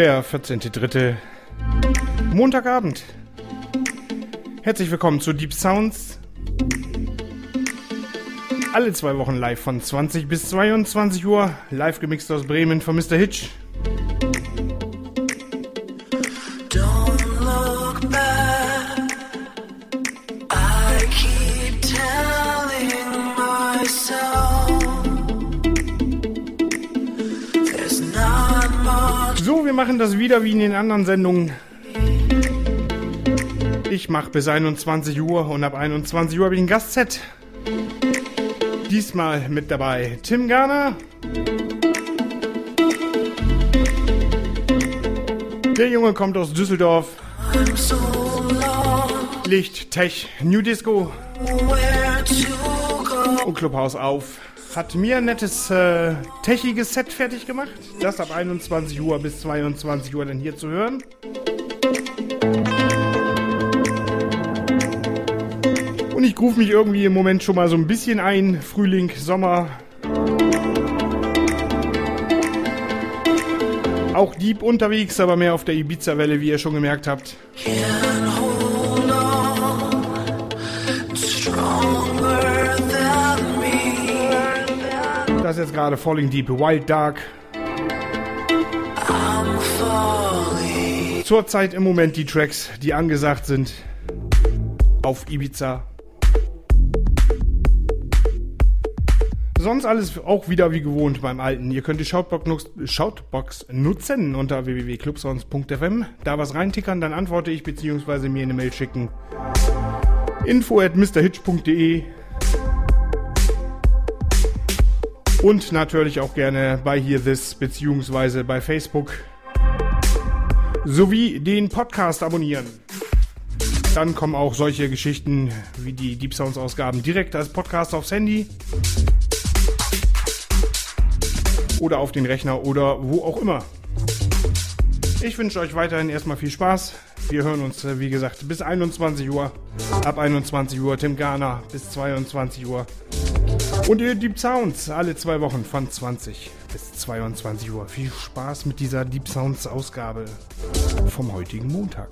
Der 14.3. Montagabend. Herzlich willkommen zu Deep Sounds. Alle zwei Wochen live von 20 bis 22 Uhr. Live gemixt aus Bremen von Mr. Hitch. Wieder wie in den anderen Sendungen. Ich mache bis 21 Uhr und ab 21 Uhr habe ich ein Gastset. Diesmal mit dabei Tim Garner. Der Junge kommt aus Düsseldorf. Licht, Tech, New Disco und Clubhaus auf. Hat mir ein nettes äh, techiges Set fertig gemacht. Das ab 21 Uhr bis 22 Uhr dann hier zu hören. Und ich rufe mich irgendwie im Moment schon mal so ein bisschen ein. Frühling, Sommer. Auch Deep unterwegs, aber mehr auf der Ibiza-Welle, wie ihr schon gemerkt habt. Can't jetzt gerade Falling Deep, Wild Dark. Zurzeit im Moment die Tracks, die angesagt sind auf Ibiza. Sonst alles auch wieder wie gewohnt beim Alten. Ihr könnt die Shoutbox, nutzen unter www.clubsounds.fm. Da was reintickern, dann antworte ich bzw. mir eine Mail schicken. Info at mrhitch.de Und natürlich auch gerne bei Hear This bzw. bei Facebook sowie den Podcast abonnieren. Dann kommen auch solche Geschichten wie die Deep Sounds Ausgaben direkt als Podcast aufs Handy oder auf den Rechner oder wo auch immer. Ich wünsche euch weiterhin erstmal viel Spaß. Wir hören uns, äh, wie gesagt, bis 21 Uhr. Ab 21 Uhr Tim Garner bis 22 Uhr. Und ihr Deep Sounds alle zwei Wochen von 20 bis 22 Uhr. Viel Spaß mit dieser Deep Sounds Ausgabe vom heutigen Montag.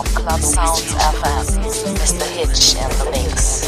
Club Sounds FM. Mr. Hitch and the mix.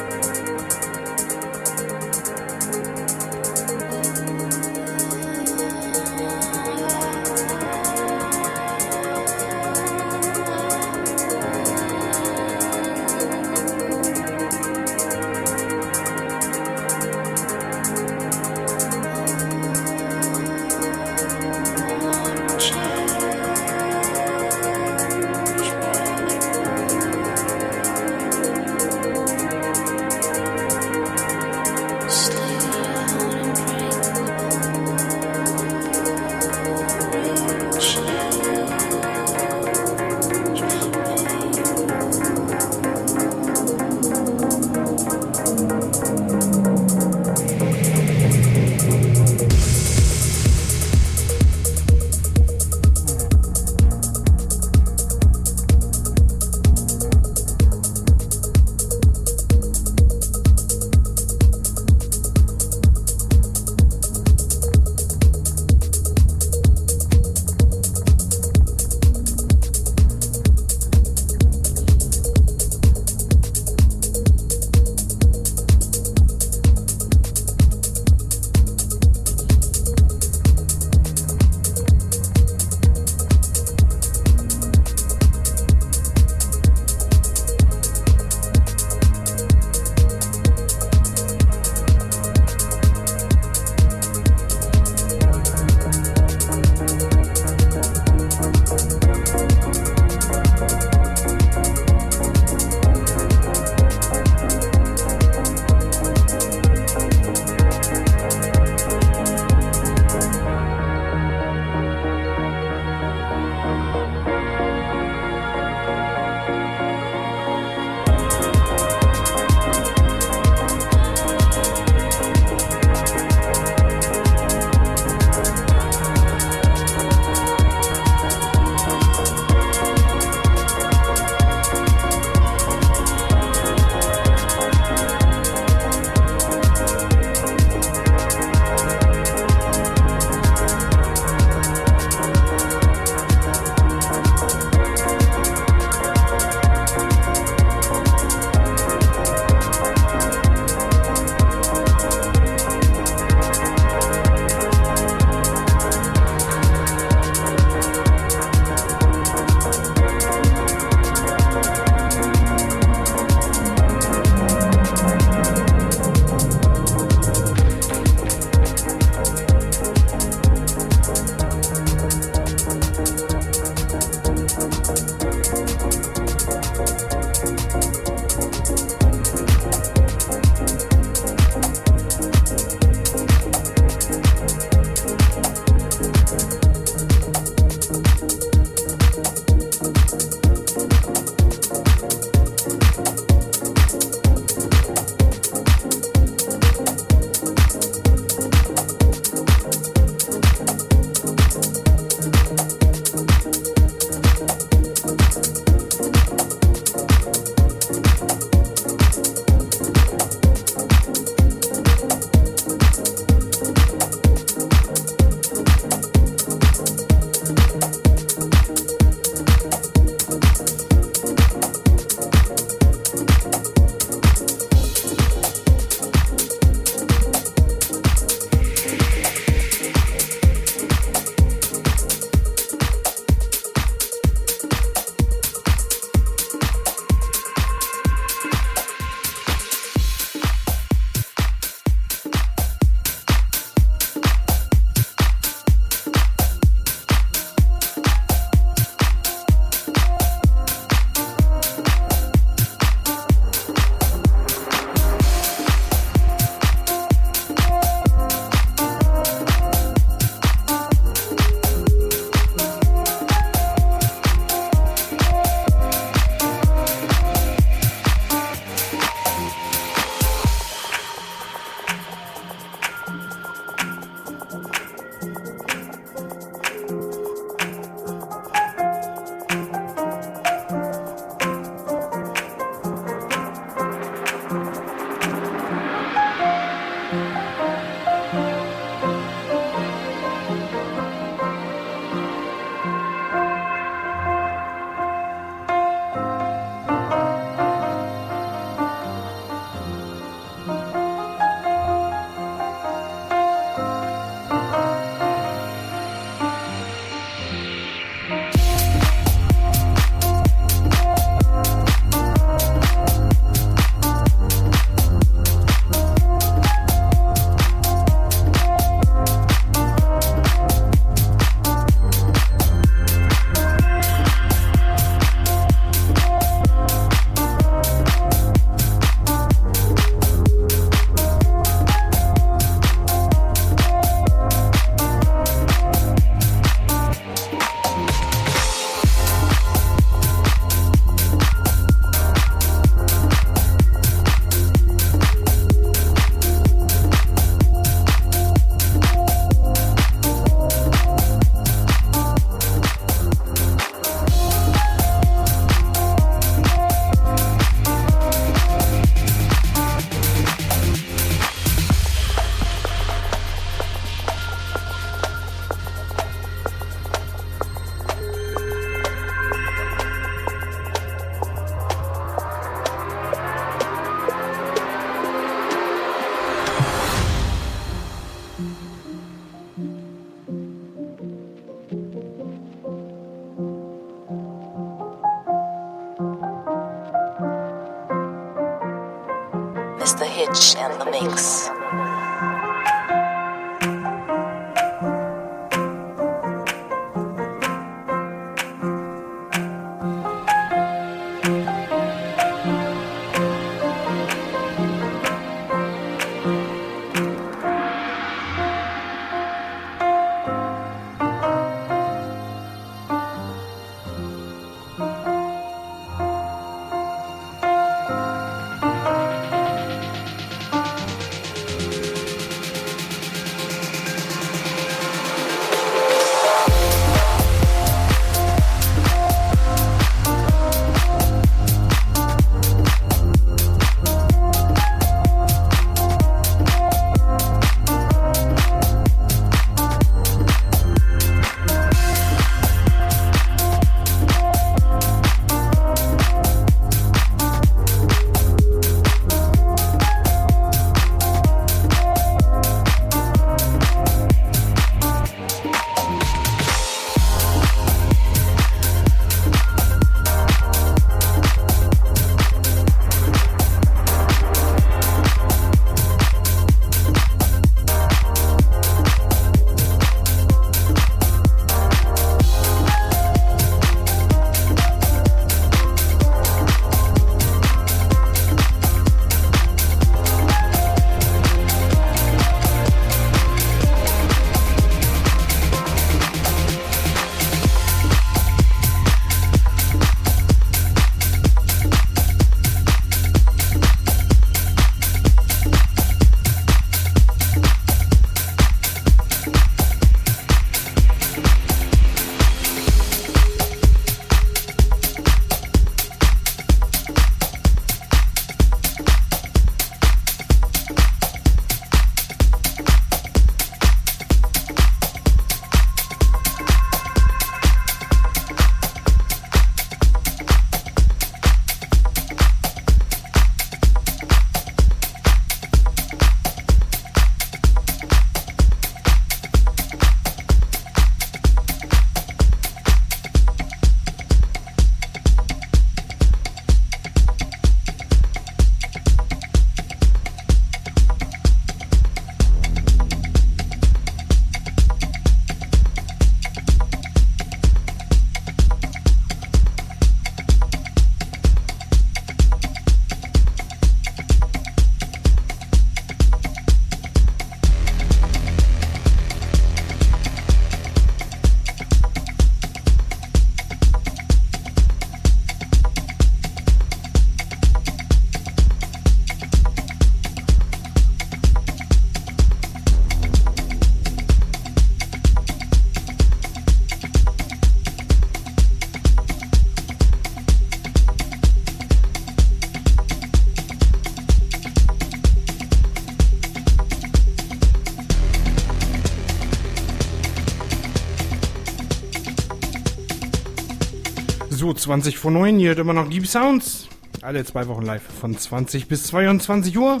So, 20 vor 9, hier hat immer noch Deep Sounds. Alle zwei Wochen live von 20 bis 22 Uhr.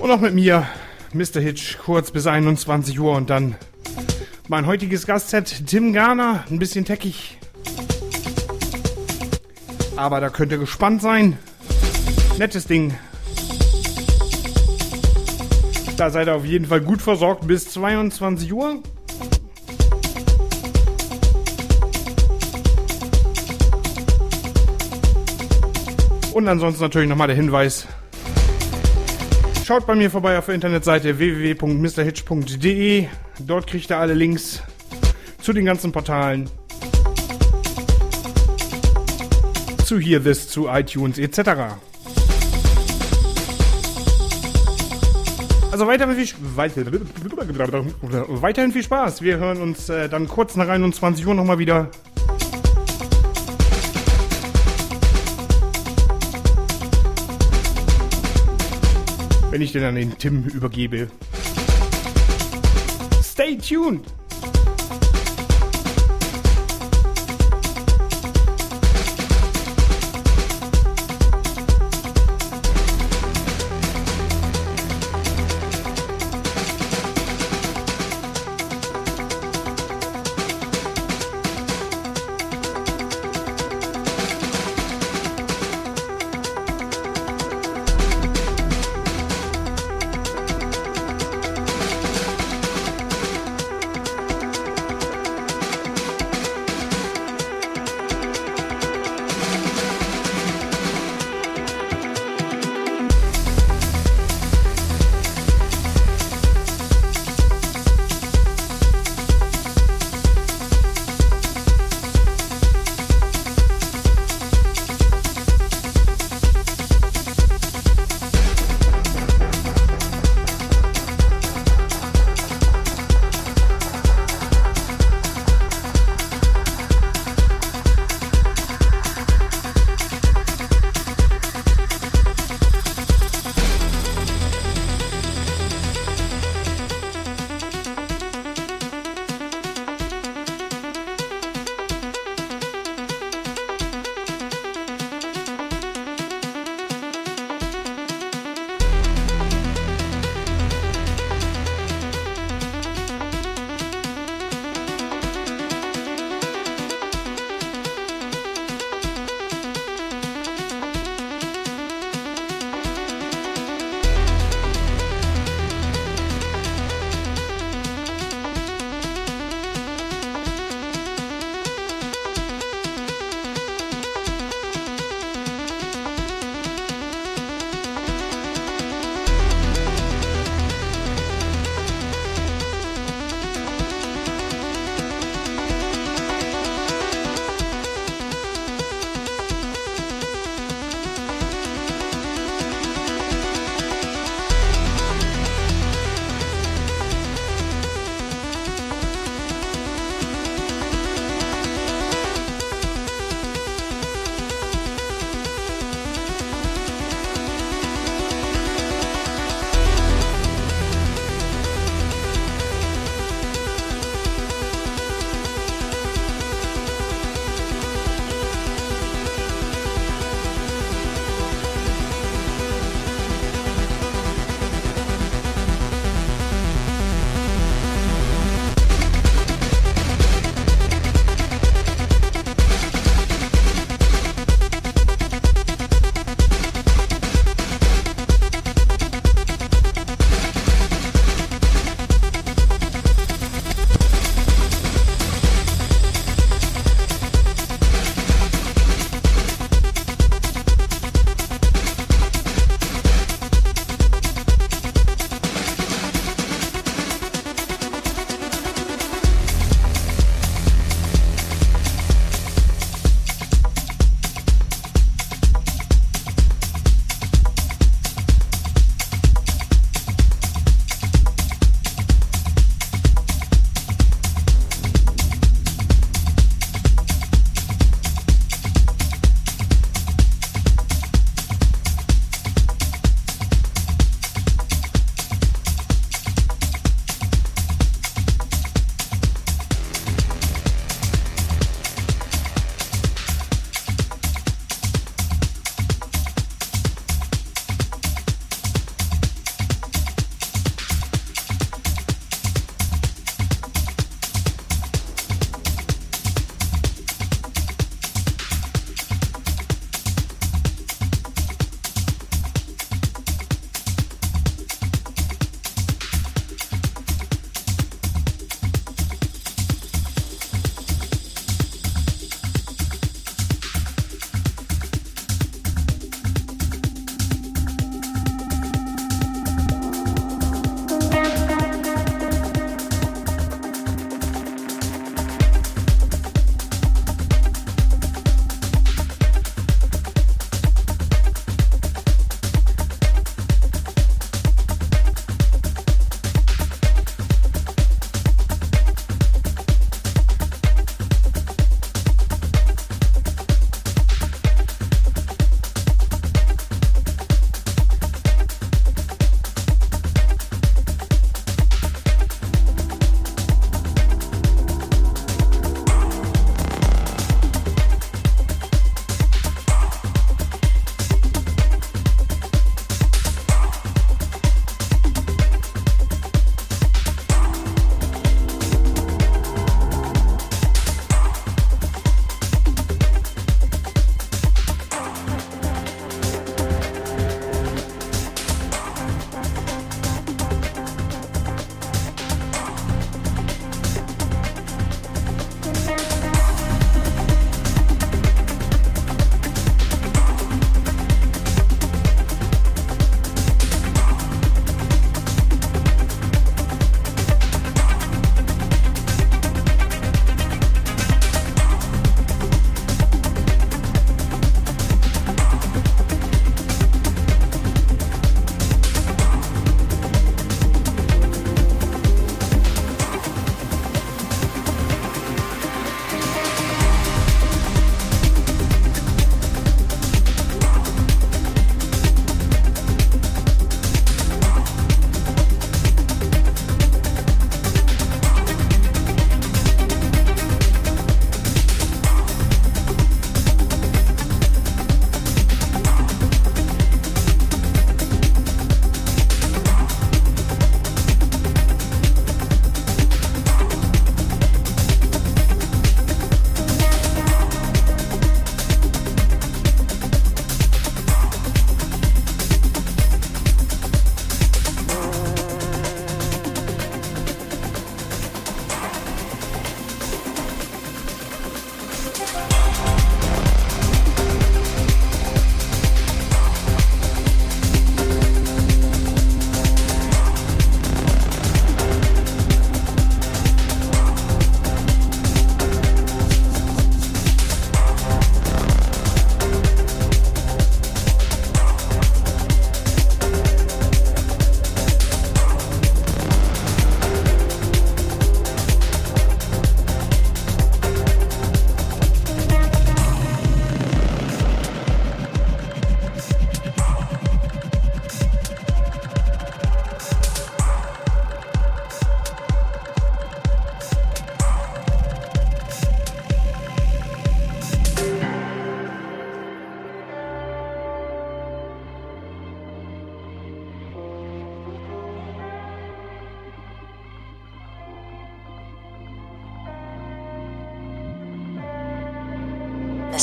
Und auch mit mir, Mr. Hitch, kurz bis 21 Uhr und dann mein heutiges Gastset, Tim Garner, ein bisschen teckig. Aber da könnt ihr gespannt sein. Nettes Ding. Da seid ihr auf jeden Fall gut versorgt bis 22 Uhr. Und ansonsten natürlich nochmal der Hinweis. Schaut bei mir vorbei auf der Internetseite www.mrhitch.de. Dort kriegt ihr alle Links zu den ganzen Portalen. Zu Hear This, zu iTunes etc. Also weiterhin viel, weiter, weiterhin viel Spaß. Wir hören uns äh, dann kurz nach 21 Uhr nochmal wieder. Wenn ich den an den Tim übergebe. Stay tuned!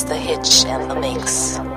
Mr. Hitch and the Mix.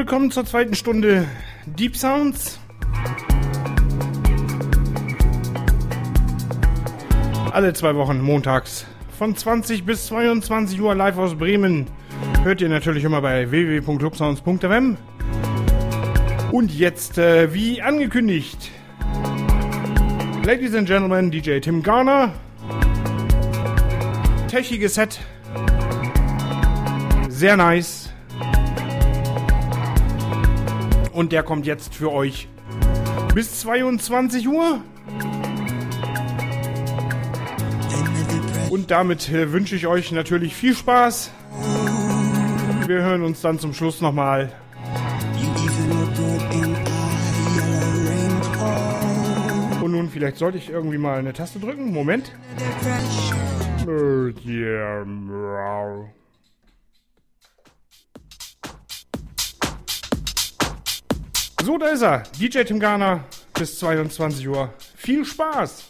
Willkommen zur zweiten Stunde Deep Sounds. Alle zwei Wochen montags von 20 bis 22 Uhr live aus Bremen. Hört ihr natürlich immer bei www.clubsounds.fm. Und jetzt, äh, wie angekündigt, Ladies and Gentlemen, DJ Tim Garner. Techiges Set. Sehr nice. Und der kommt jetzt für euch bis 22 Uhr. Und damit äh, wünsche ich euch natürlich viel Spaß. Wir hören uns dann zum Schluss nochmal. Und nun, vielleicht sollte ich irgendwie mal eine Taste drücken. Moment. Äh, yeah. So, da ist er. DJ Tim Garner bis 22 Uhr. Viel Spaß!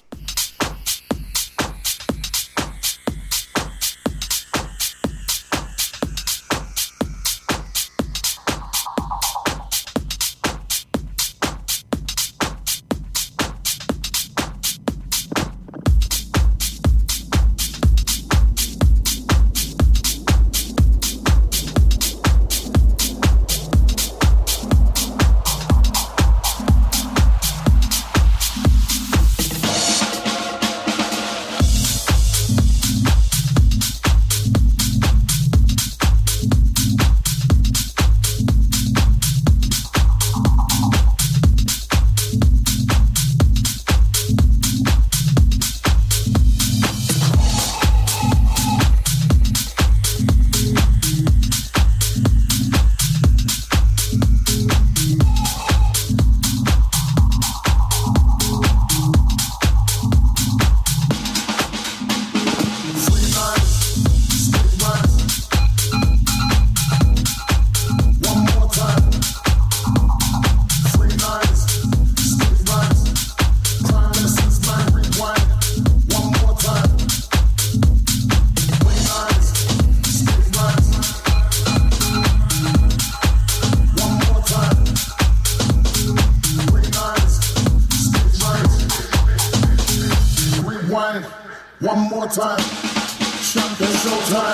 上等手串。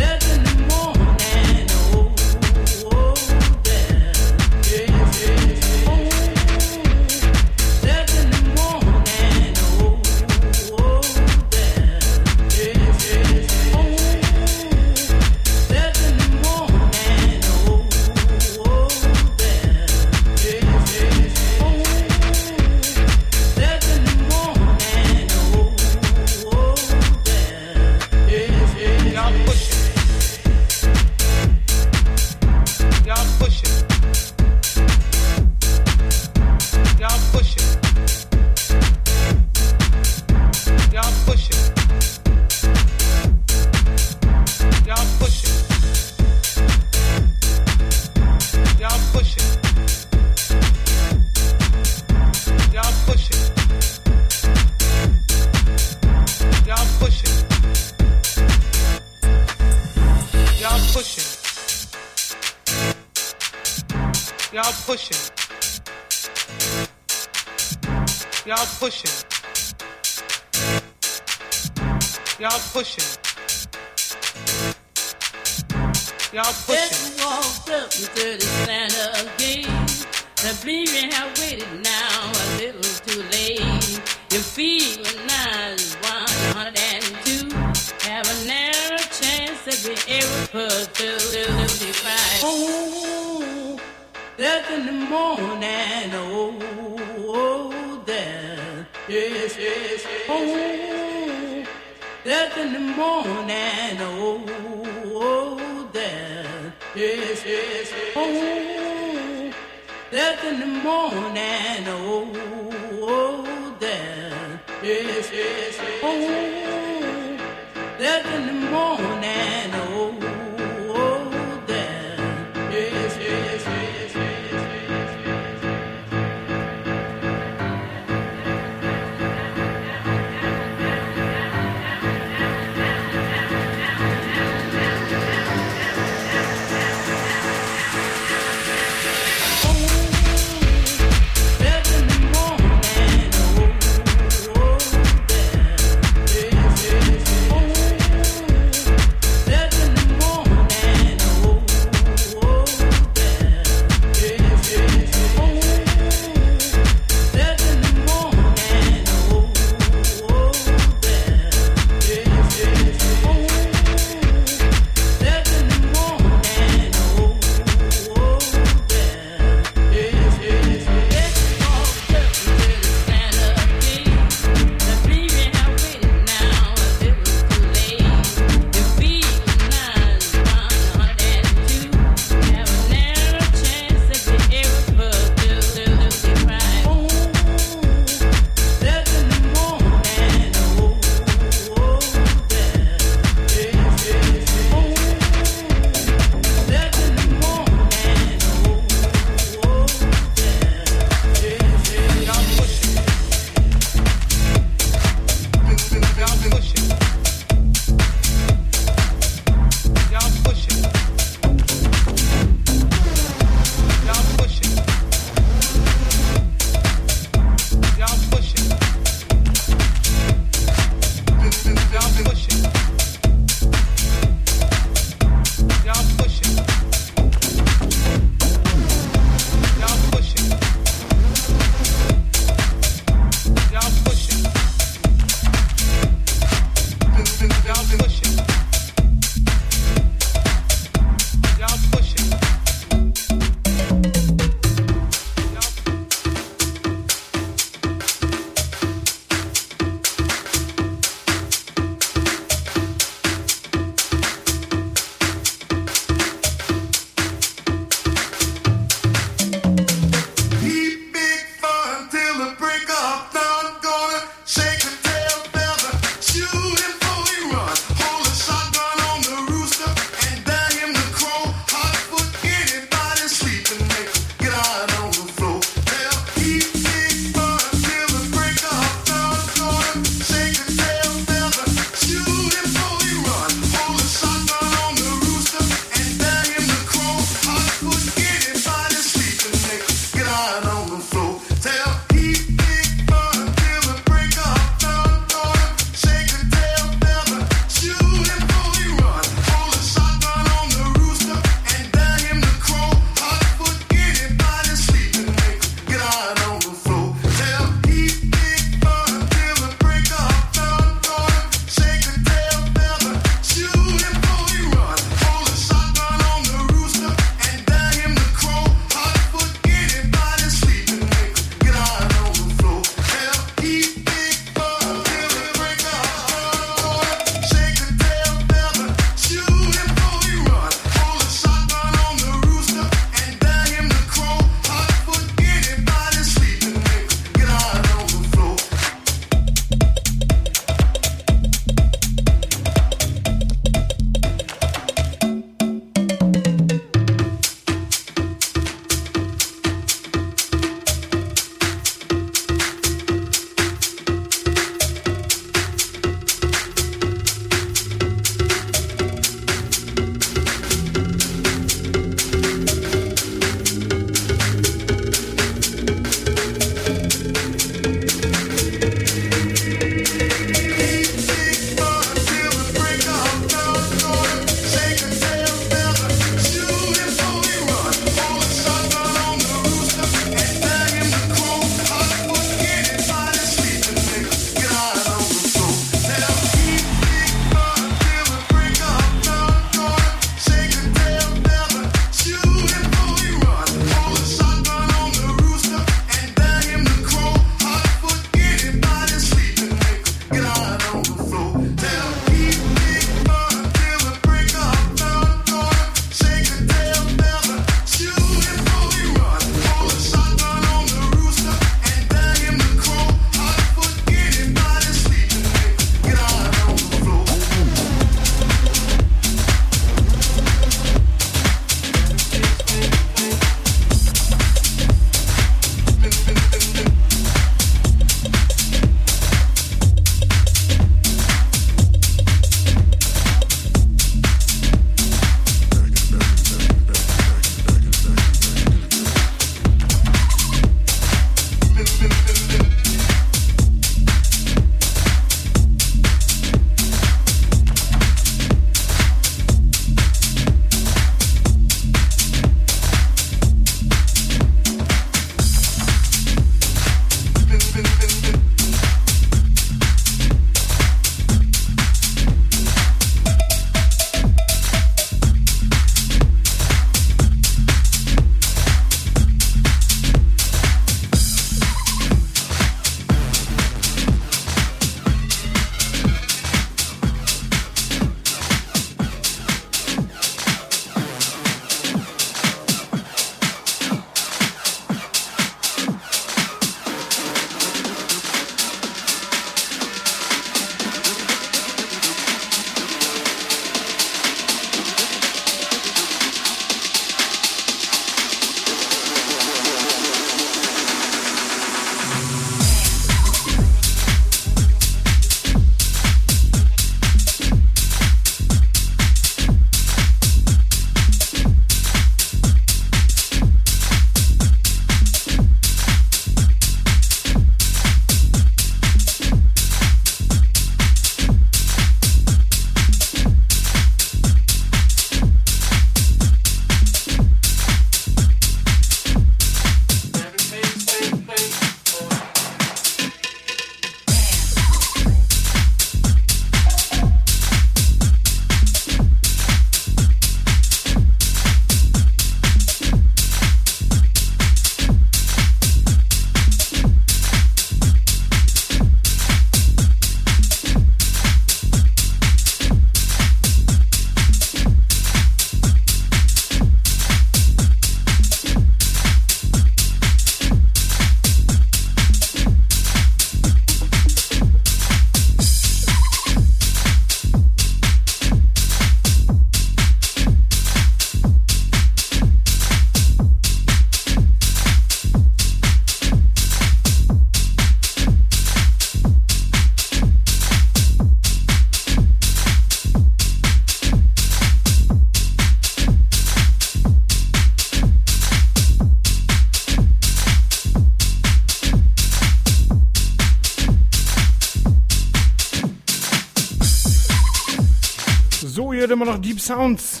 Immer noch Deep Sounds.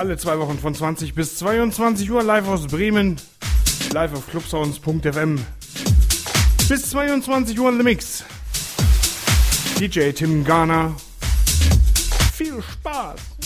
Alle zwei Wochen von 20 bis 22 Uhr live aus Bremen. Live auf clubsounds.fm. Bis 22 Uhr in the Mix. DJ Tim Garner. Viel Spaß!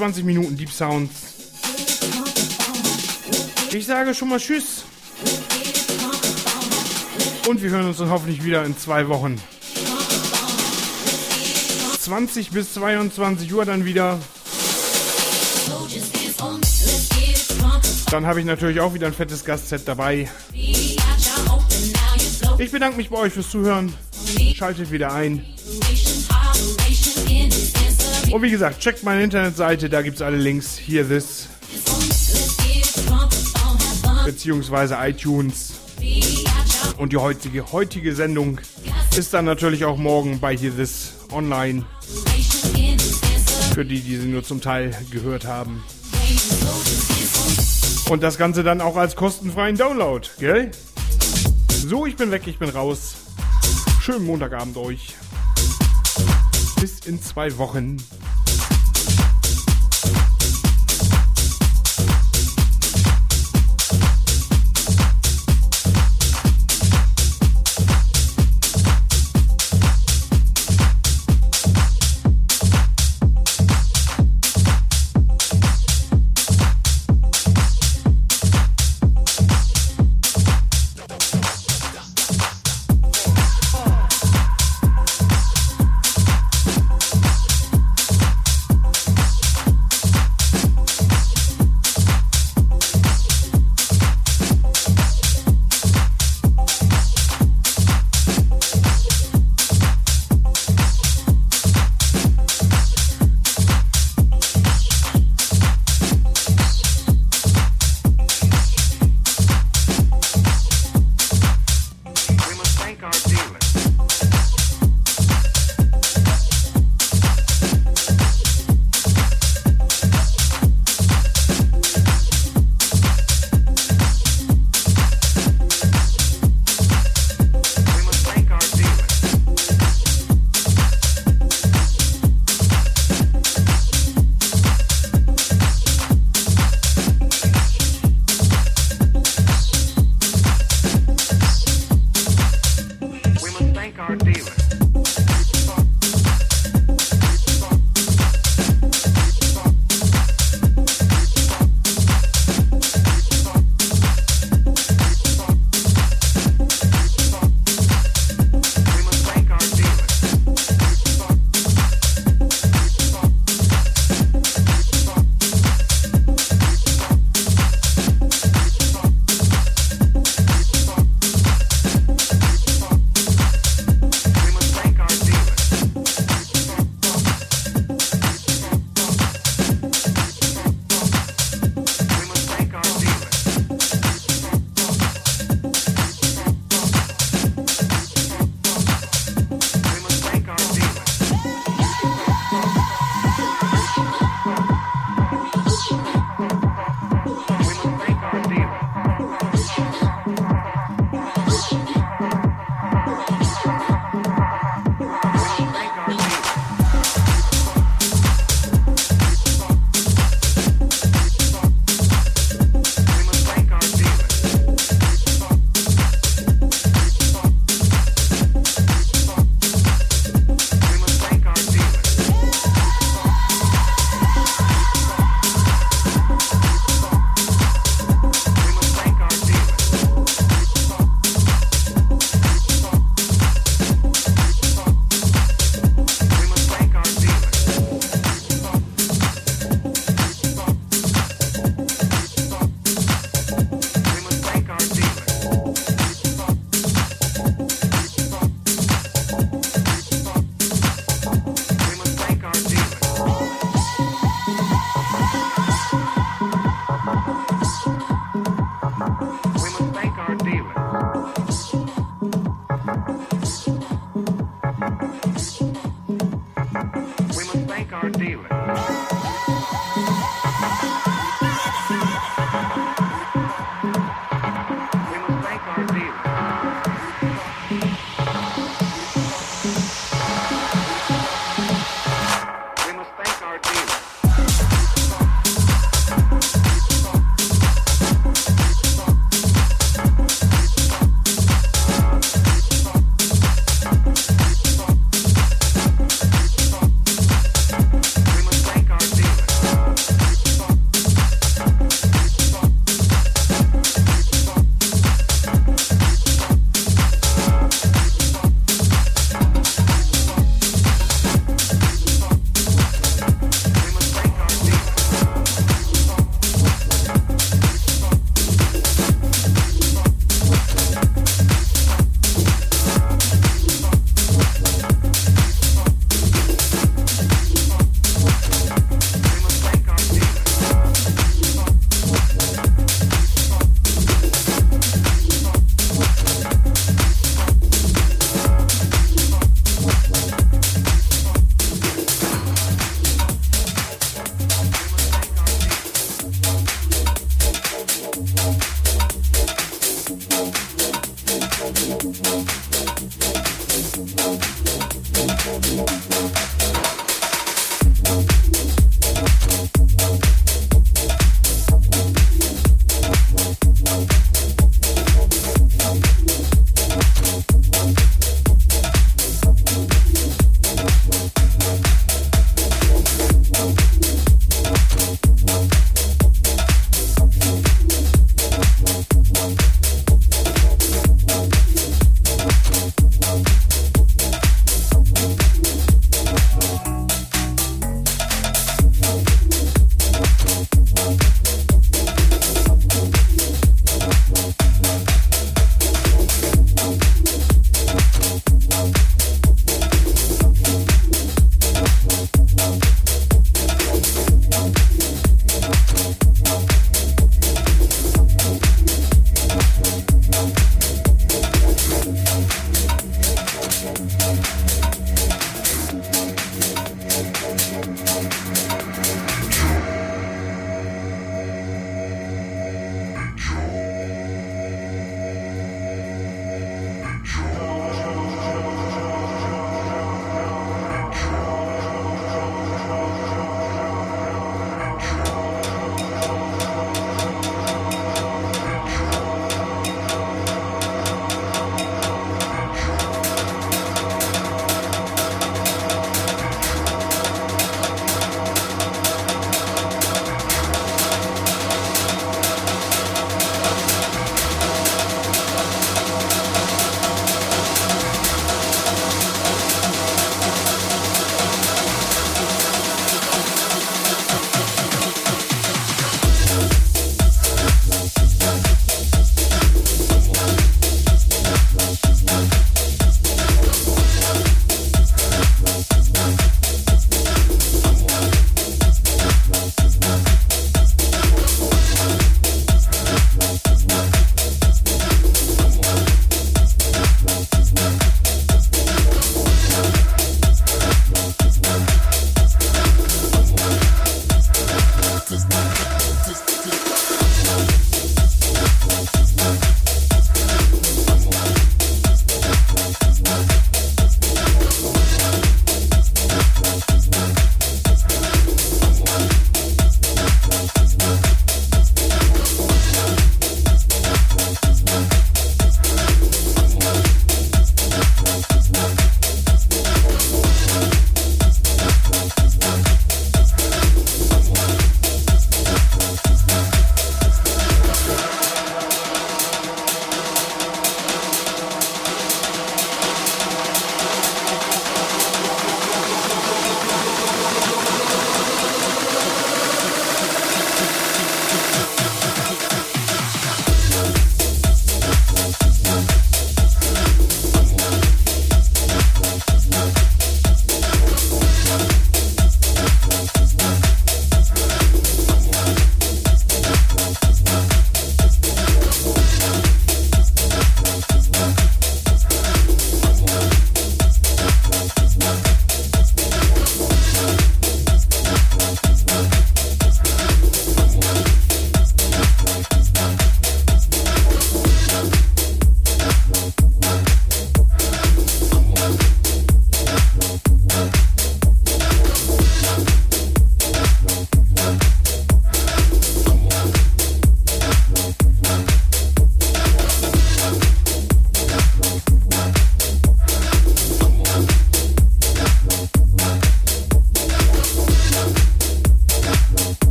20 Minuten Deep Sounds. Ich sage schon mal Tschüss. Und wir hören uns dann hoffentlich wieder in zwei Wochen. 20 bis 22 Uhr dann wieder. Dann habe ich natürlich auch wieder ein fettes Gastset dabei. Ich bedanke mich bei euch fürs Zuhören. Schaltet wieder ein. Und wie gesagt, checkt meine Internetseite, da gibt es alle Links. Hier this. Beziehungsweise iTunes. Und die heutige, heutige Sendung ist dann natürlich auch morgen bei Here This online. Für die, die sie nur zum Teil gehört haben. Und das Ganze dann auch als kostenfreien Download, gell? So, ich bin weg, ich bin raus. Schönen Montagabend euch. Bis in zwei Wochen.